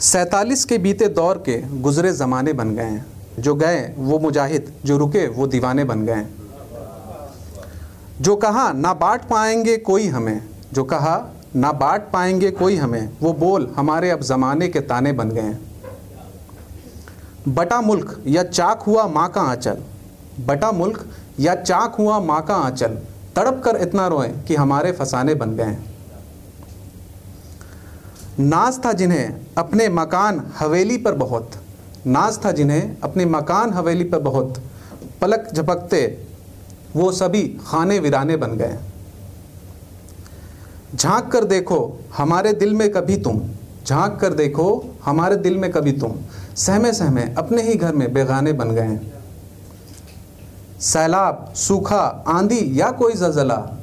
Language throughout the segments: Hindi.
सैतालीस के बीते दौर के गुजरे ज़माने बन गए हैं। जो गए, वो मुजाहिद, जो रुके, वो दीवाने बन गए जो कहा, ना बांट पाएँगे कोई हमें। जो कहा, ना बांट पाएँगे कोई हमें। वो बोल, हमारे अब ज़माने के ताने बन गए बटा मुल्क, या चाक हुआ माँ का आंचल। बटा मुल्क, या चाक हुआ माँ का आंचल। तड़प कर इतना रोए कि हमारे फसाने बन गए हैं। नाज था जिन्हें अपने मकान हवेली पर बहुत। नाज था जिन्हें अपने मकान हवेली पर बहुत। पलक झपकते वो सभी खाने वीराने बन गए। झाँक कर देखो हमारे दिल में कभी तुम। झाँक कर देखो हमारे दिल में कभी तुम। सहमे सहमे अपने ही घर में बेगाने बन गए। सैलाब, सूखा, आंधी या कोई जलजला,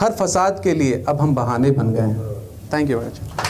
हर फसाद के लिए अब हम बहाने बन गए। Thank you very much